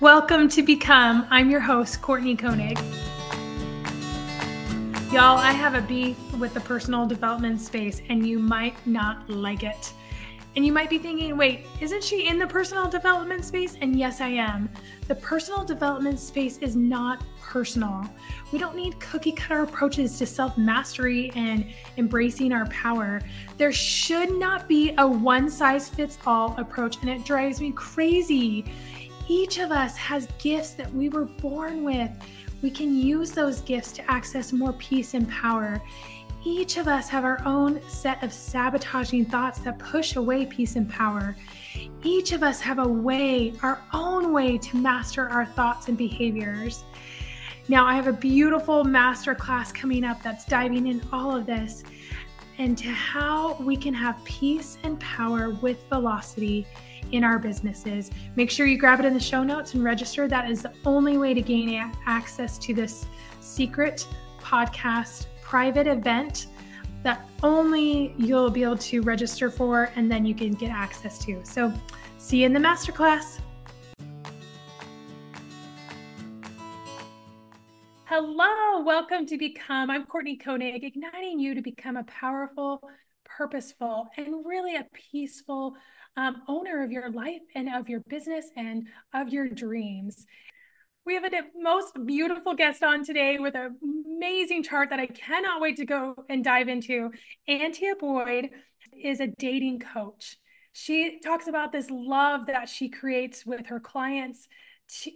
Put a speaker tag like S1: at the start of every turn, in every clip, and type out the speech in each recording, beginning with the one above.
S1: Welcome to Become. I'm your host, Courtney Koenig. Y'all, I have a beef with the personal development space, and you might not like it. And you might be thinking, wait, isn't she in the personal development space? And yes, I am. The personal development space is not personal. We don't need cookie cutter approaches to self mastery and embracing our power. There should not be a one size fits all approach, and it drives me crazy. Each of us has gifts that we were born with. We can use those gifts to access more peace and power. Each of us have our own set of sabotaging thoughts that push away peace and power. Each of us have a way, our own way to master our thoughts and behaviors. Now, I have a beautiful master class coming up that's diving in all of this and to how we can have peace and power with velocity in our businesses. Make sure you grab it in the show notes and register. That is the only way to gain access to this secret podcast private event that only you'll be able to register for and then you can get access to. So, see you in the masterclass. Hello, welcome to Become. I'm Courtney Koenig, igniting you to become a powerful, purposeful, and really a peaceful um, owner of your life and of your business and of your dreams. We have a most beautiful guest on today with an amazing chart that I cannot wait to go and dive into. Antia Boyd is a dating coach. She talks about this love that she creates with her clients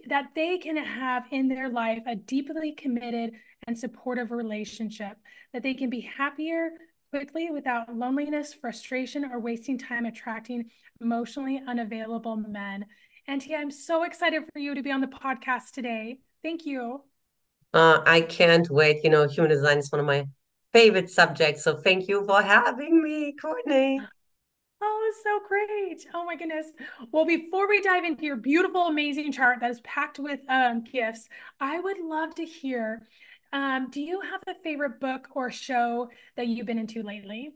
S1: that they can have in their life a deeply committed and supportive relationship, that they can be happier, quickly without loneliness, frustration, or wasting time attracting emotionally unavailable men. Antia, I'm so excited for you to be on the podcast today. Thank you.
S2: Uh, I can't wait. You know, human design is one of my favorite subjects. So thank you for having me, Courtney.
S1: Oh, so great. Oh my goodness. Well, before we dive into your beautiful, amazing chart that is packed with um, gifts, I would love to hear um, do you have a favorite book or show that you've been into lately?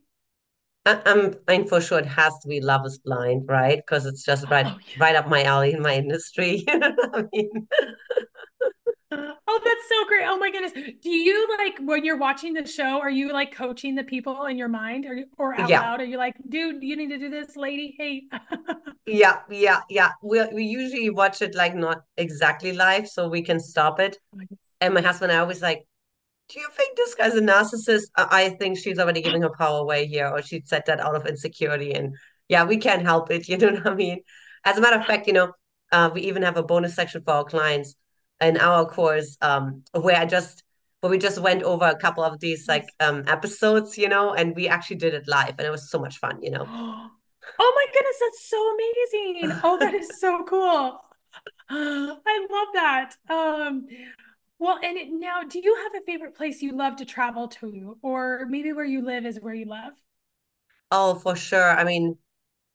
S2: I, I'm, I'm for sure it has to be Love is Blind, right? Because it's just right, oh, yeah. right up my alley in my industry. I mean,
S1: Oh, that's so great. Oh my goodness. Do you like when you're watching the show, are you like coaching the people in your mind or or out yeah. loud? Are you like, dude, you need to do this, lady? Hey.
S2: yeah, yeah, yeah. We we usually watch it like not exactly live, so we can stop it. Oh and my husband, I was like, do you think this guy's a narcissist? I think she's already giving her power away here, or she said that out of insecurity. And yeah, we can't help it. You know what I mean? As a matter of fact, you know, uh, we even have a bonus section for our clients in our course um, where I just where we just went over a couple of these like um, episodes, you know, and we actually did it live, and it was so much fun, you know.
S1: Oh my goodness, that's so amazing! Oh, that is so cool. I love that. Um, well, and it, now, do you have a favorite place you love to travel to, or maybe where you live is where you love?
S2: Oh, for sure. I mean,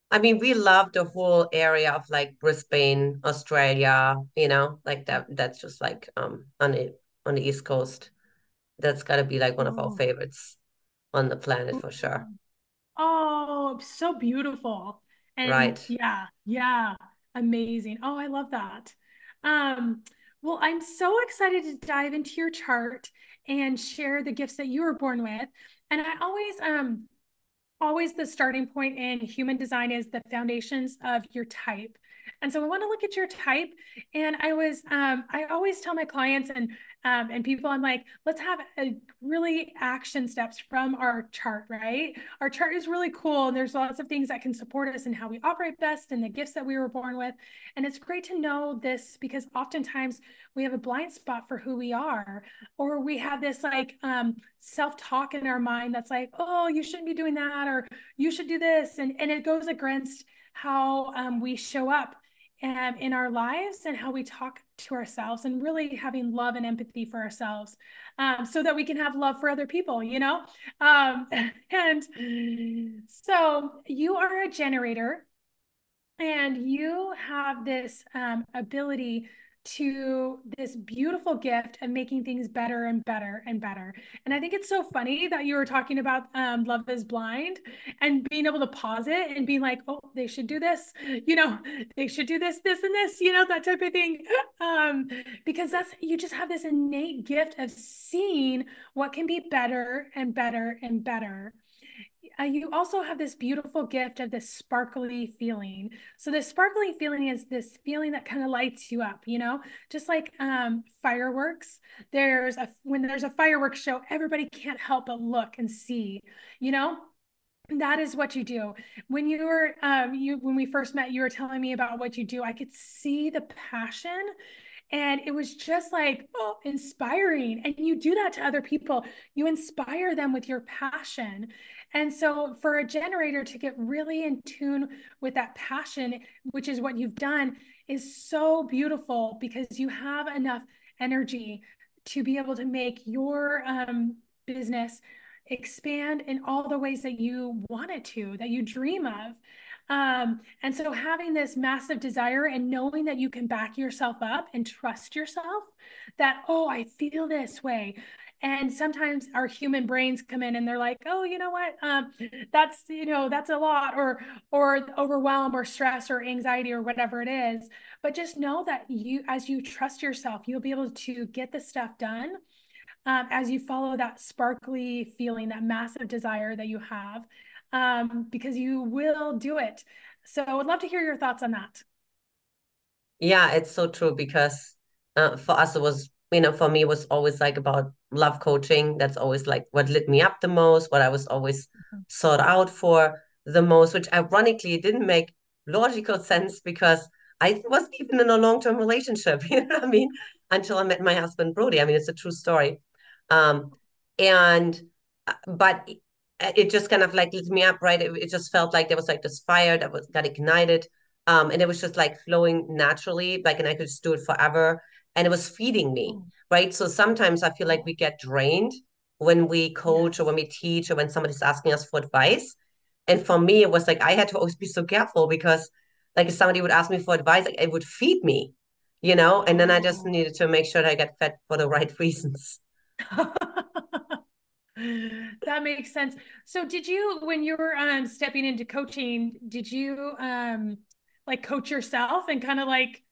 S2: I mean, we love the whole area of like Brisbane, Australia. You know, like that. That's just like um on the on the East Coast. That's got to be like one of our oh. favorites on the planet for sure.
S1: Oh, so beautiful. And right. Yeah, yeah, amazing. Oh, I love that. Um, well, I'm so excited to dive into your chart and share the gifts that you were born with. And I always um always the starting point in human design is the foundations of your type. And so I want to look at your type. And I was, um, I always tell my clients and um, and people, I'm like, let's have a really action steps from our chart, right? Our chart is really cool. And there's lots of things that can support us in how we operate best and the gifts that we were born with. And it's great to know this because oftentimes we have a blind spot for who we are, or we have this like um, self-talk in our mind that's like, oh, you shouldn't be doing that, or you should do this. And, and it goes against how um, we show up um, in our lives and how we talk to ourselves and really having love and empathy for ourselves um, so that we can have love for other people, you know? Um, and so you are a generator and you have this um, ability to this beautiful gift of making things better and better and better. And I think it's so funny that you were talking about um, Love is Blind and being able to pause it and being like, oh, they should do this, you know, they should do this, this, and this, you know, that type of thing. Um, because that's, you just have this innate gift of seeing what can be better and better and better uh, you also have this beautiful gift of this sparkly feeling. So this sparkly feeling is this feeling that kind of lights you up, you know, just like um, fireworks. There's a when there's a fireworks show, everybody can't help but look and see, you know. That is what you do. When you were um, you when we first met, you were telling me about what you do. I could see the passion and it was just like, oh, inspiring. And you do that to other people. You inspire them with your passion. And so for a generator to get really in tune with that passion, which is what you've done, is so beautiful because you have enough energy to be able to make your um, business expand in all the ways that you want it to, that you dream of. Um, and so having this massive desire and knowing that you can back yourself up and trust yourself that, oh, I feel this way. And sometimes our human brains come in and they're like, oh, you know what? Um, that's, you know, that's a lot or, or overwhelm or stress or anxiety or whatever it is. But just know that you, as you trust yourself, you'll be able to get the stuff done. Um, as you follow that sparkly feeling, that massive desire that you have um, because you will do it. So I would love to hear your thoughts on that.
S2: Yeah, it's so true because uh, for us, it was, you know, for me, it was always like about love coaching. That's always like what lit me up the most, what I was always mm-hmm. sought out for the most, which ironically didn't make logical sense because I wasn't even in a long term relationship. You know what I mean? Until I met my husband, Brody. I mean, it's a true story. Um, and, uh, but it just kind of like lit me up, right? It, it, just felt like there was like this fire that was got ignited. Um, and it was just like flowing naturally, like, and I could just do it forever. And it was feeding me, mm. right? So sometimes I feel like we get drained when we coach or when we teach or when somebody's asking us for advice. And for me, it was like I had to always be so careful because, like, if somebody would ask me for advice, like, it would feed me, you know. And then I just oh. needed to make sure that I get fed for the right reasons.
S1: that makes sense. So did you when you were um stepping into coaching, did you um like coach yourself and kind of like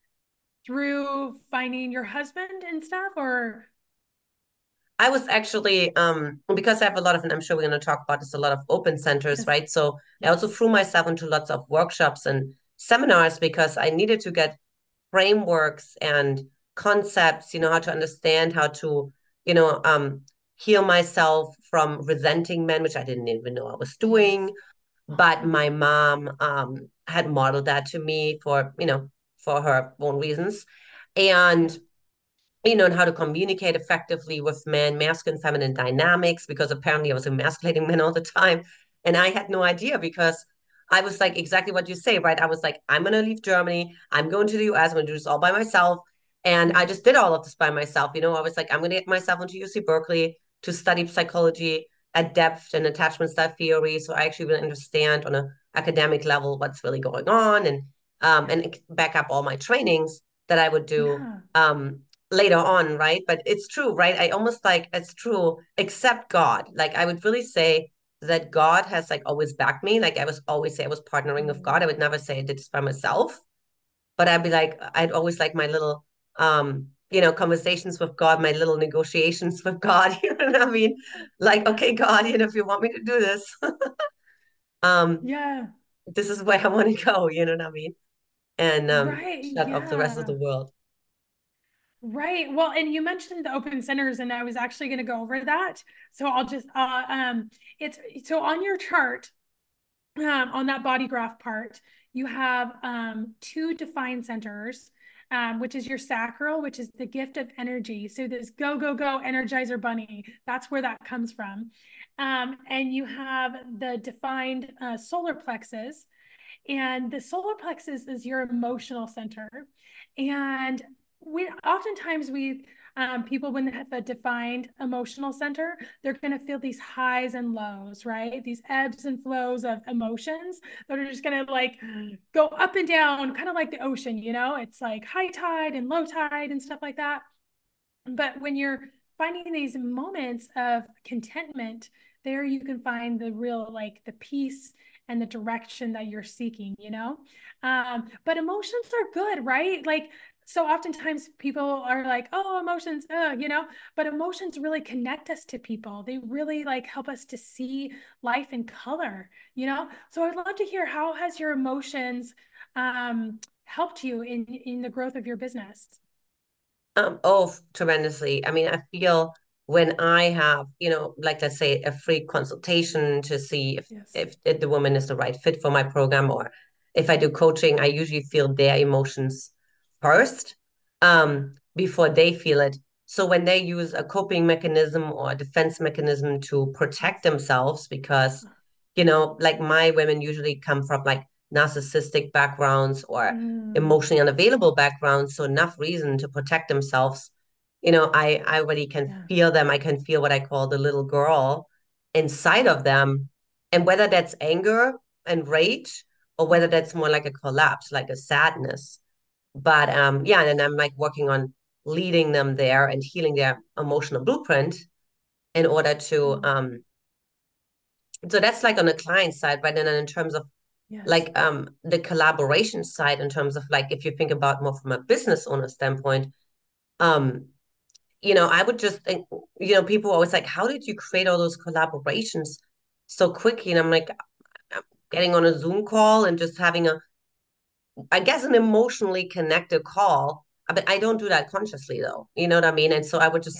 S1: through finding your husband and stuff or
S2: I was actually um because I have a lot of and I'm sure we're going to talk about this a lot of open centers, yes. right? So yes. I also threw myself into lots of workshops and seminars because I needed to get frameworks and concepts, you know, how to understand how to, you know, um heal myself from resenting men, which I didn't even know I was doing. But my mom um, had modeled that to me for, you know, for her own reasons. And, you know, and how to communicate effectively with men, masculine, feminine dynamics, because apparently I was emasculating men all the time. And I had no idea because I was like exactly what you say, right? I was like, I'm going to leave Germany. I'm going to the US. I'm going to do this all by myself. And I just did all of this by myself. You know, I was like, I'm going to get myself into UC Berkeley to study psychology at depth and attachment style theory. So I actually really understand on an academic level what's really going on and um, and back up all my trainings that I would do yeah. um, later on, right? But it's true, right? I almost like it's true, except God. Like I would really say that God has like always backed me. Like I was always say I was partnering with God. I would never say I did this by myself. But I'd be like, I'd always like my little um you know, conversations with God, my little negotiations with God. You know what I mean? Like, okay, God, you know, if you want me to do this, um,
S1: yeah,
S2: this is where I want to go. You know what I mean? And um, right, shut yeah. off the rest of the world.
S1: Right. Well, and you mentioned the open centers, and I was actually going to go over that. So I'll just, uh, um, it's so on your chart, um, on that body graph part, you have um, two defined centers um, which is your sacral, which is the gift of energy. So this go, go, go energizer bunny, that's where that comes from. Um, and you have the defined uh, solar plexus. And the solar plexus is your emotional center. And we oftentimes we um, people when they have a defined emotional center, they're going to feel these highs and lows, right? These ebbs and flows of emotions that are just going to like go up and down, kind of like the ocean, you know? It's like high tide and low tide and stuff like that. But when you're finding these moments of contentment, there you can find the real, like the peace and the direction that you're seeking, you know? Um, but emotions are good, right? Like so oftentimes people are like oh emotions uh, you know? But emotions really connect us to people. They really like help us to see life in color you know? So i'd love to hear how has your emotions um, helped you in in the growth of your business?
S2: Um oh tremendously. I mean i feel when i have you know like let's say a free consultation to see if yes. if, if the woman is the right fit for my program or if i do coaching i usually feel their emotions first um, before they feel it. So when they use a coping mechanism or a defense mechanism to protect themselves, because you know, like my women usually come from like narcissistic backgrounds or mm. emotionally unavailable backgrounds, so enough reason to protect themselves. You know, I I already can yeah. feel them. I can feel what I call the little girl inside of them, and whether that's anger and rage or whether that's more like a collapse, like a sadness but um yeah and i'm like working on leading them there and healing their emotional blueprint in order to mm-hmm. um so that's like on the client side but then in terms of yes. like um the collaboration side in terms of like if you think about more from a business owner standpoint um you know i would just think you know people always like how did you create all those collaborations so quickly and i'm like I'm getting on a zoom call and just having a I guess an emotionally connected call. But I don't do that consciously though. You know what I mean? And so I would just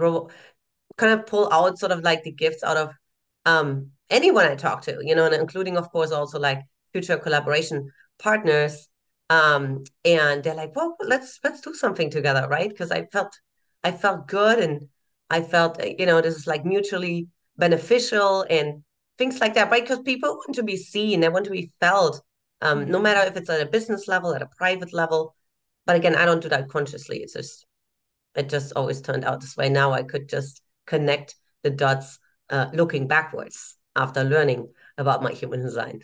S2: yeah. kind of pull out sort of like the gifts out of um anyone I talk to, you know, and including of course also like future collaboration partners. Um, and they're like, well, let's let's do something together, right? Because I felt I felt good and I felt, you know, this is like mutually beneficial and things like that, right? Because people want to be seen, they want to be felt um, no matter if it's at a business level, at a private level. But again, I don't do that consciously. It's just, it just always turned out this way. Now I could just connect the dots uh, looking backwards after learning about my human design.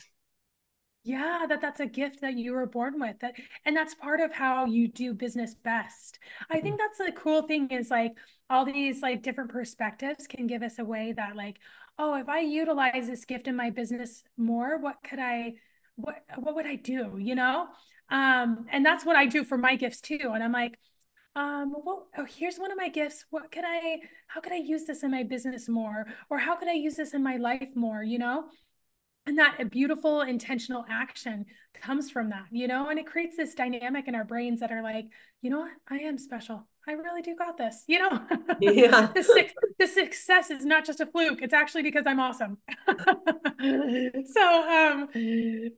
S1: Yeah, that that's a gift that you were born with. That and that's part of how you do business best. I think mm-hmm. that's the cool thing is like all these like different perspectives can give us a way that like, oh, if I utilize this gift in my business more, what could I what what would I do? You know? Um, and that's what I do for my gifts too. And I'm like, um, well, oh, here's one of my gifts. What could I, how could I use this in my business more? Or how could I use this in my life more? You know? And that beautiful intentional action comes from that, you know, and it creates this dynamic in our brains that are like, you know what, I am special. I really do got this, you know. Yeah. the, the success is not just a fluke; it's actually because I'm awesome. so, um,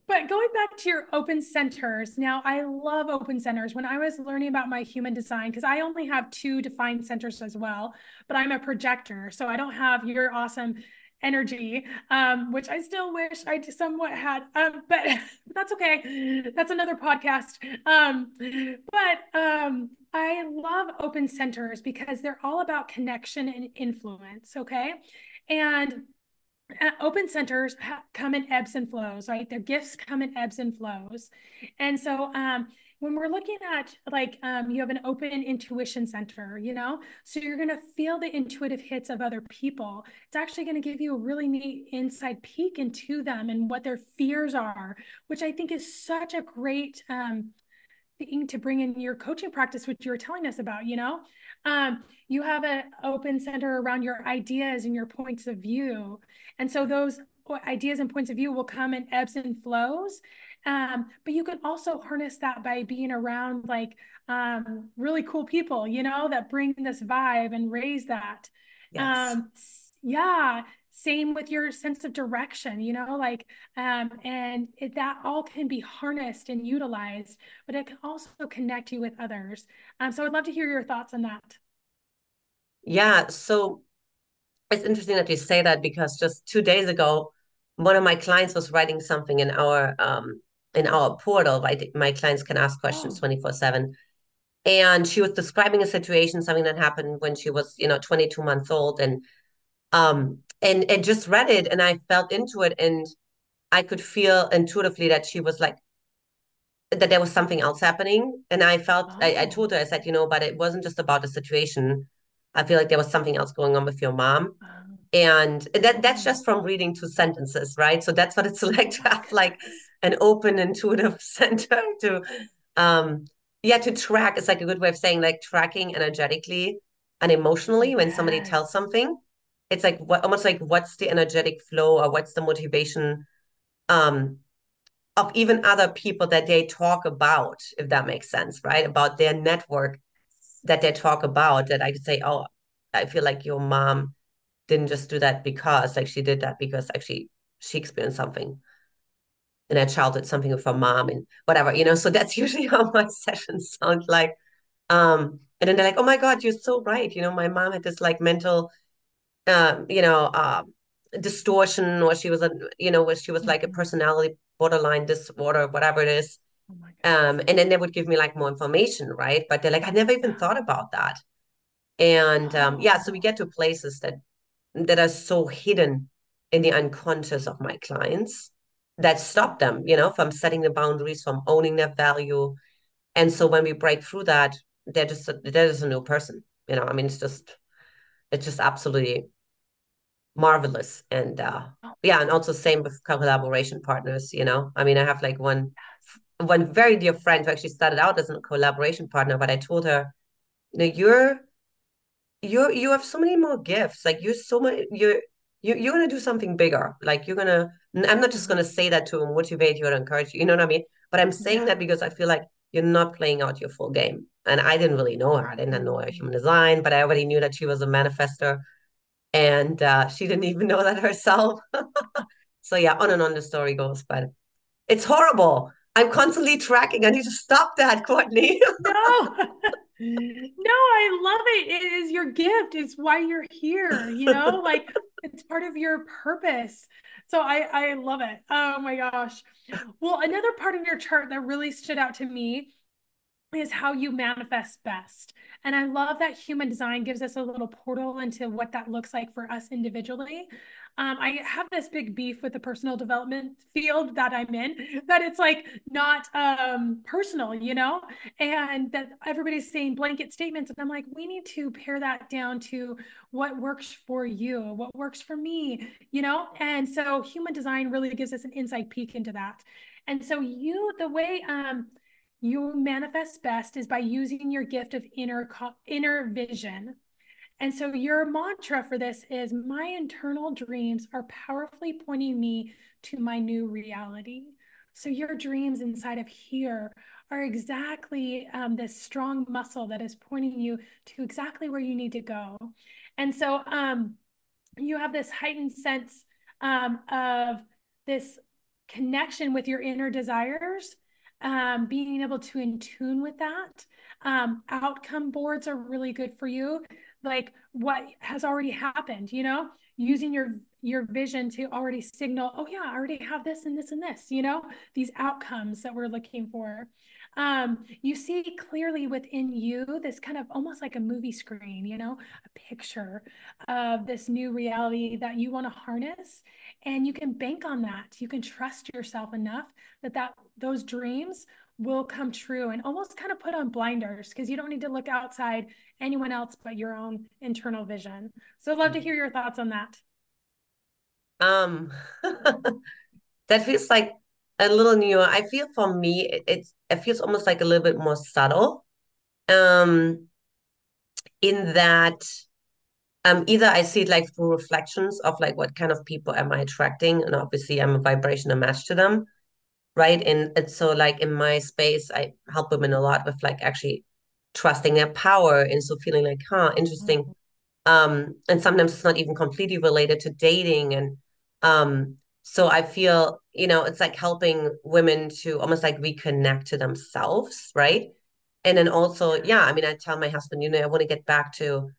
S1: but going back to your open centers, now I love open centers. When I was learning about my human design, because I only have two defined centers as well, but I'm a projector, so I don't have your awesome energy, um, which I still wish I somewhat had, um, but that's okay. That's another podcast. Um, but um, I love open centers because they're all about connection and influence. Okay. And uh, open centers ha- come in ebbs and flows, right? Their gifts come in ebbs and flows. And so, um, when we're looking at like um, you have an open intuition center you know? So you're going to feel the intuitive hits of other people. It's actually going to give you a really neat inside peek into them and what their fears are which i think is such a great um, thing to bring in your coaching practice which you were telling us about you know? Um, you have an open center around your ideas and your points of view. And so those ideas and points of view will come in ebbs and flows um, but you can also harness that by being around like um, really cool people, you know, that bring this vibe and raise that. Yes. Um, yeah. Same with your sense of direction, you know, like, um, and it, that all can be harnessed and utilized, but it can also connect you with others. Um, so I'd love to hear your thoughts on that.
S2: Yeah. So it's interesting that you say that because just two days ago, one of my clients was writing something in our um, in our portal, right? My clients can ask questions 24 7. and she was describing a situation, something that happened when she was, you know, 22 months old, and um, and and just read it, and I felt into it, and I could feel intuitively that she was like that there was something else happening, and I felt oh. I, I told her I said, you know, but it wasn't just about the situation. I feel like there was something else going on with your mom. Oh. And that that's just from reading two sentences, right? So that's what it's like to have like an open, intuitive center to um yeah, to track. It's like a good way of saying like tracking energetically and emotionally when yes. somebody tells something. It's like what almost like what's the energetic flow or what's the motivation um of even other people that they talk about, if that makes sense, right? About their network that they talk about that I could say, oh, I feel like your mom didn't just do that because like she did that because actually she experienced something in her childhood, something with her mom and whatever, you know. So that's usually how my sessions sound like. Um, and then they're like, oh my God, you're so right. You know, my mom had this like mental um, you know, uh, distortion or she was a you know, where she was like a mm-hmm. personality borderline disorder, whatever it is. Oh um, and then they would give me like more information, right? But they're like, I never even thought about that. And um, yeah, so we get to places that that are so hidden in the unconscious of my clients that stop them, you know, from setting the boundaries, from owning their value. And so when we break through that, they're just a, a new person. You know, I mean, it's just it's just absolutely marvelous. And uh, yeah, and also same with collaboration partners. You know, I mean, I have like one one very dear friend who actually started out as a collaboration partner, but I told her, you know, you're you're you have so many more gifts. Like you're so much you're you, you're gonna do something bigger. Like you're gonna. I'm not just gonna say that to motivate you or encourage you. You know what I mean? But I'm saying that because I feel like you're not playing out your full game. And I didn't really know her. I didn't know her human design, but I already knew that she was a manifester, and uh, she didn't even know that herself. so yeah, on and on the story goes. But it's horrible. I'm constantly tracking. I need to stop that, Courtney.
S1: no Mm-hmm. no, I love it. It is your gift. It's why you're here, you know, like it's part of your purpose. So I I love it. Oh my gosh. Well, another part of your chart that really stood out to me is how you manifest best. And I love that human design gives us a little portal into what that looks like for us individually. Um, I have this big beef with the personal development field that I'm in, that it's like not um, personal, you know, and that everybody's saying blanket statements. And I'm like, we need to pare that down to what works for you, what works for me, you know? And so human design really gives us an inside peek into that. And so you, the way um, you manifest best is by using your gift of inner inner vision and so your mantra for this is my internal dreams are powerfully pointing me to my new reality. So your dreams inside of here are exactly um, this strong muscle that is pointing you to exactly where you need to go. And so um, you have this heightened sense um, of this connection with your inner desires, um, being able to in tune with that. Um, outcome boards are really good for you like what has already happened you know? Using your your vision to already signal oh yeah i already have this and this and this you know? These outcomes that we're looking for. Um, you see clearly within you this kind of almost like a movie screen you know? A picture of this new reality that you want to harness and you can bank on that. You can trust yourself enough that that those dreams will come true and almost kind of put on blinders because you don't need to look outside anyone else but your own internal vision. So I'd love to mm-hmm. hear your thoughts on that.
S2: Um that feels like a little new. I feel for me it, it's it feels almost like a little bit more subtle. Um in that um either I see it like through reflections of like what kind of people am I attracting and obviously I'm a vibration match to them right? And, and so like in my space i help women a lot with like actually trusting their power and so feeling like huh interesting. Mm-hmm. um and sometimes it's not even completely related to dating and um so i feel you know it's like helping women to almost like reconnect to themselves right? And then also yeah i mean i tell my husband you know i want to get back to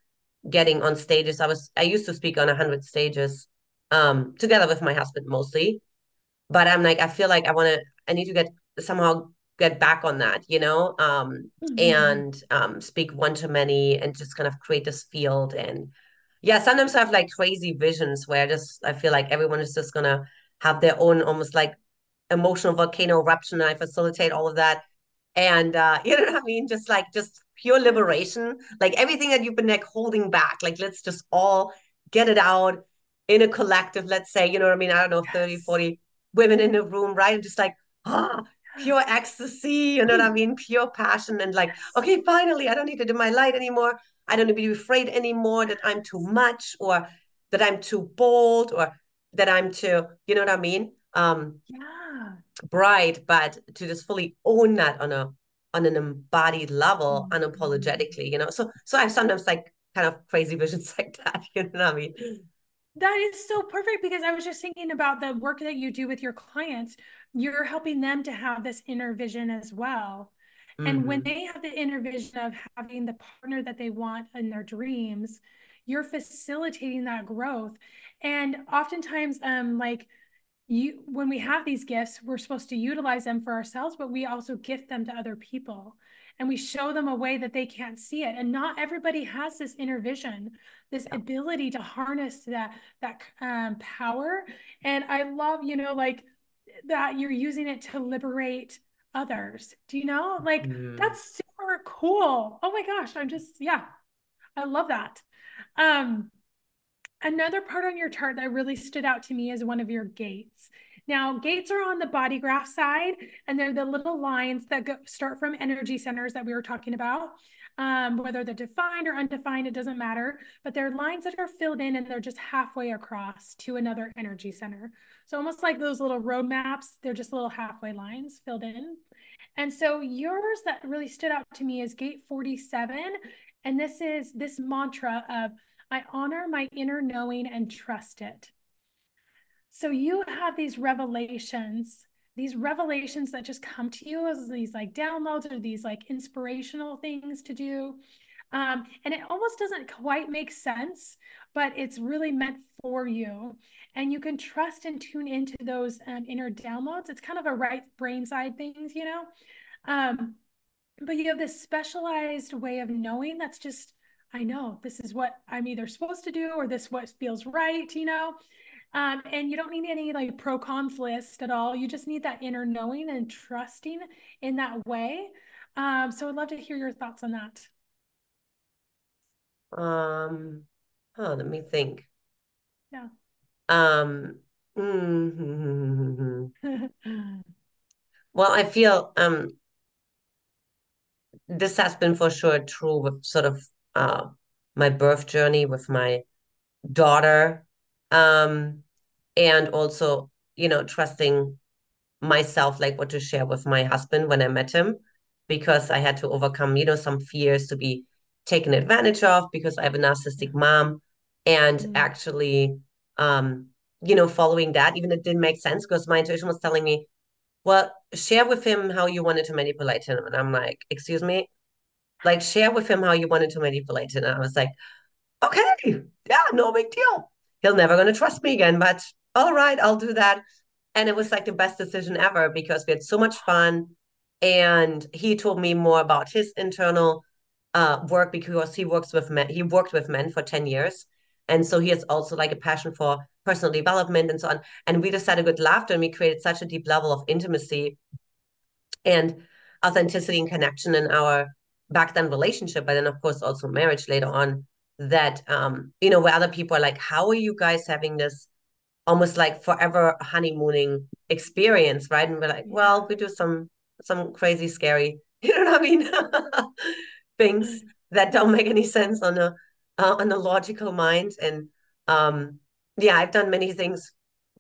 S2: getting on stages. I was i used to speak on 100 stages um together with my husband mostly but I'm like, I feel like I want to, I need to get somehow get back on that, you know, um, mm-hmm. and um, speak one to many and just kind of create this field. And yeah, sometimes I have like crazy visions where I just I feel like everyone is just gonna have their own almost like emotional volcano eruption. And I facilitate all of that. And uh, you know what I mean? Just like just pure liberation, like everything that you've been like holding back. Like let's just all get it out in a collective, let's say, you know what I mean? I don't know, yes. 30, 40 women in the room, right? And just like, ah, pure ecstasy, you know what I mean? Pure passion and like, okay, finally, I don't need to do my light anymore. I don't need to be afraid anymore that I'm too much or that I'm too bold or that I'm too, you know what I mean? Um yeah. bright, but to just fully own that on a on an embodied level, mm-hmm. unapologetically, you know. So so I sometimes like kind of crazy visions like that, you know what I mean?
S1: That is so perfect because I was just thinking about the work that you do with your clients. You're helping them to have this inner vision as well. Mm-hmm. And when mm-hmm. they have the inner vision of having the partner that they want in their dreams, you're facilitating that growth. And oftentimes, um, like you when we have these gifts, we're supposed to utilize them for ourselves, but we also gift them to other people and we show them a way that they can't see it. And not everybody has this inner vision this yeah. ability to harness that that um, power. And i love you know like that you're using it to liberate others. Do you know? Like mm. that's super cool. Oh my gosh i'm just yeah i love that. Um another part on your chart that really stood out to me is one of your gates now, gates are on the body graph side, and they're the little lines that go, start from energy centers that we were talking about. Um, whether they're defined or undefined, it doesn't matter. But they're lines that are filled in and they're just halfway across to another energy center. So almost like those little road maps, they're just little halfway lines filled in. And so yours that really stood out to me is gate 47. And this is this mantra of I honor my inner knowing and trust it. So you have these revelations, these revelations that just come to you as these like downloads or these like inspirational things to do. Um, and it almost doesn't quite make sense, but it's really meant for you. And you can trust and tune into those um, inner downloads. It's kind of a right brain side things, you know. Um, but you have this specialized way of knowing that's just, I know this is what I'm either supposed to do or this what feels right, you know. Um, and you don't need any like pro cons list at all. You just need that inner knowing and trusting in that way. Um, so I'd love to hear your thoughts on that.
S2: Um, oh, let me think.
S1: Yeah.
S2: Um, mm-hmm. well, I feel um this has been for sure true with sort of uh my birth journey with my daughter um, and also you know trusting myself like what to share with my husband when I met him because I had to overcome you know some fears to be taken advantage of because I have a narcissistic mom. And mm. actually um you know following that even it didn't make sense because my intuition was telling me well share with him how you wanted to manipulate him. And I'm like excuse me? Like share with him how you wanted to manipulate him. And I was like okay. Yeah no big deal he'll never going to trust me again. But all right, I'll do that. And it was like the best decision ever because we had so much fun. And he told me more about his internal uh, work because he works with men. He worked with men for 10 years. And so he has also like a passion for personal development and so on. And we just had a good laughter and we created such a deep level of intimacy and authenticity and connection in our back then relationship, but then of course also marriage later on that um you know where other people are like how are you guys having this almost like forever honeymooning experience? Right? And we're like well we do some some crazy scary you know what i mean? Things that don't make any sense on a uh, on a logical mind. And um yeah i've done many things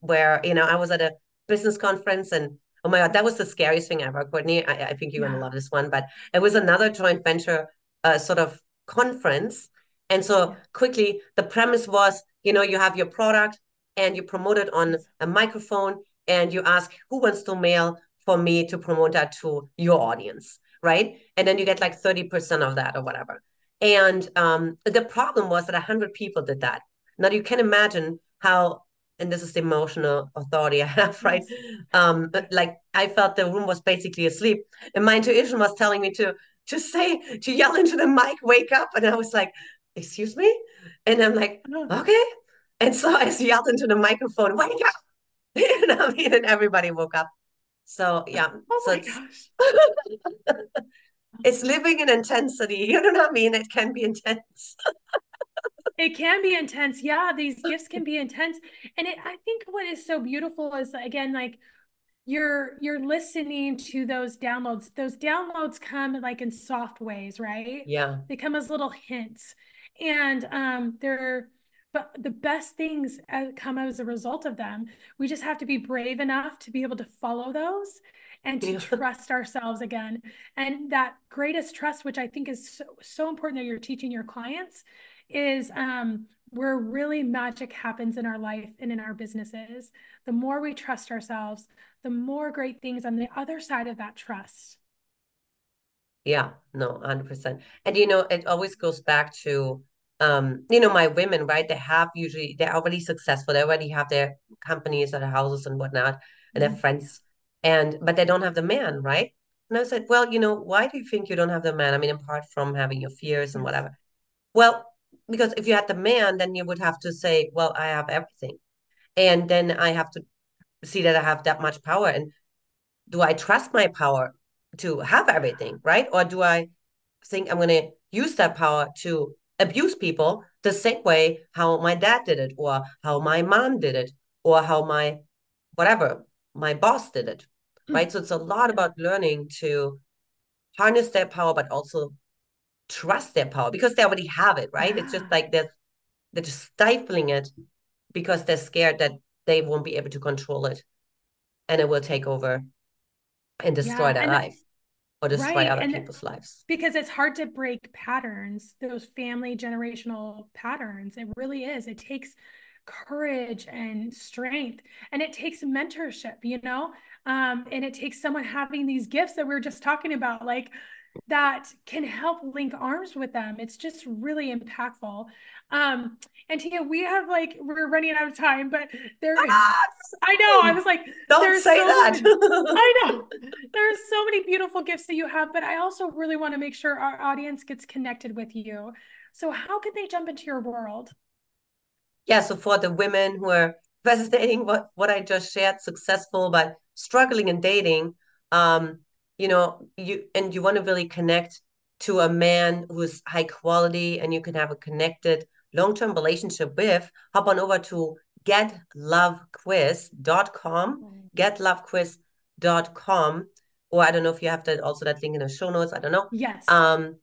S2: where you know i was at a business conference and oh my god that was the scariest thing ever courtney. I, I think you're yeah. gonna love this one but it was another joint venture uh, sort of conference and so quickly, the premise was, you know, you have your product and you promote it on a microphone and you ask who wants to mail for me to promote that to your audience, right? And then you get like 30% of that or whatever. And um, the problem was that 100 people did that. Now you can imagine how and this is the emotional authority I have, right? Um, like I felt the room was basically asleep, and my intuition was telling me to to say to yell into the mic, "Wake up!" And I was like, "Excuse me," and I'm like, oh. "Okay." And so I yelled into the microphone, "Wake up!" you know I mean? And everybody woke up. So yeah,
S1: oh
S2: so it's,
S1: gosh. Oh.
S2: it's living in intensity. You know what I mean? It can be intense.
S1: it can be intense yeah these gifts can be intense and it i think what is so beautiful is again like you're you're listening to those downloads those downloads come like in soft ways right
S2: yeah
S1: they come as little hints and um they're but the best things come as a result of them we just have to be brave enough to be able to follow those and to yeah. trust ourselves again and that greatest trust which i think is so, so important that you're teaching your clients is um, where really magic happens in our life and in our businesses. The more we trust ourselves, the more great things on the other side of that trust.
S2: Yeah, no, 100%. And you know, it always goes back to um, you know, my women, right? They have usually they're already successful. They already have their companies or their houses and whatnot, and mm-hmm. their friends. And but they don't have the man, right? And I said, Well, you know, why do you think you don't have the man? I mean, apart from having your fears and whatever. Well, because if you had the man, then you would have to say, well, I have everything. And then I have to see that I have that much power. And do I trust my power to have everything, right? Or do I think I'm going to use that power to abuse people the same way how my dad did it, or how my mom did it, or how my whatever, my boss did it, mm. right? So it's a lot about learning to harness that power, but also trust their power because they already have it, right? Yeah. It's just like they're they're just stifling it because they're scared that they won't be able to control it and it will take over and destroy yeah, their and life or destroy right. other and people's lives.
S1: Because it's hard to break patterns, those family generational patterns. It really is. It takes courage and strength and it takes mentorship, you know? Um, and it takes someone having these gifts that we are just talking about, like that can help link arms with them. It's just really impactful. Um, and Tia, we have like we're running out of time, but there ah, I know. I was like,
S2: don't say so that.
S1: Many, I know. There's so many beautiful gifts that you have, but I also really want to make sure our audience gets connected with you. So how can they jump into your world?
S2: Yeah, so for the women who are resonating what what I just shared, successful but struggling in dating, um, you know you and you want to really connect to a man who's high quality and you can have a connected long-term relationship with hop on over to getlovequiz.com getlovequiz.com or i don't know if you have that also that link in the show notes i don't know.
S1: Yes.
S2: Um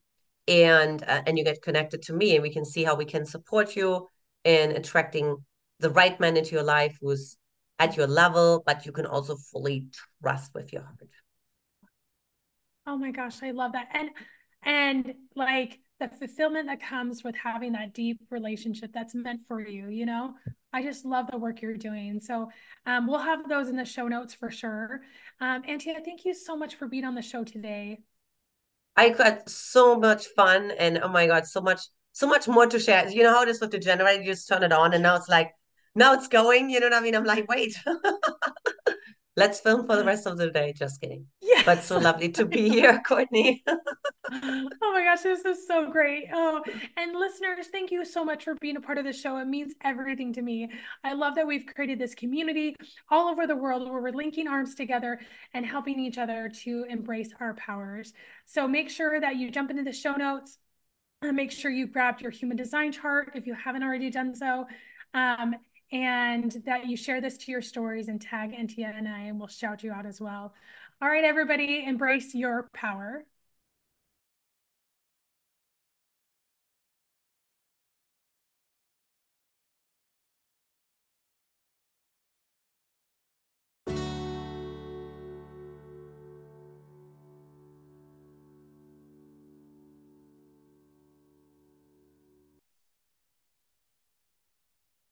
S2: and uh, and you get connected to me and we can see how we can support you in attracting the right man into your life who's at your level but you can also fully trust with your heart
S1: Oh my gosh, I love that. And and like the fulfillment that comes with having that deep relationship that's meant for you, you know? I just love the work you're doing. So um, we'll have those in the show notes for sure. Um, Antia, thank you so much for being on the show today.
S2: I got so much fun and oh my God, so much, so much more to share. You know how it is with the generator, you just turn it on and now it's like, now it's going, you know what I mean? I'm like, wait. Let's film for the rest of the day. Just kidding. But so lovely to be here, Courtney.
S1: oh my gosh, this is so great. Oh, and listeners, thank you so much for being a part of the show. It means everything to me. I love that we've created this community all over the world where we're linking arms together and helping each other to embrace our powers. So make sure that you jump into the show notes. Uh, make sure you grab your human design chart if you haven't already done so. Um, and that you share this to your stories and tag Antia and I, and we'll shout you out as well. All right, everybody, embrace your power.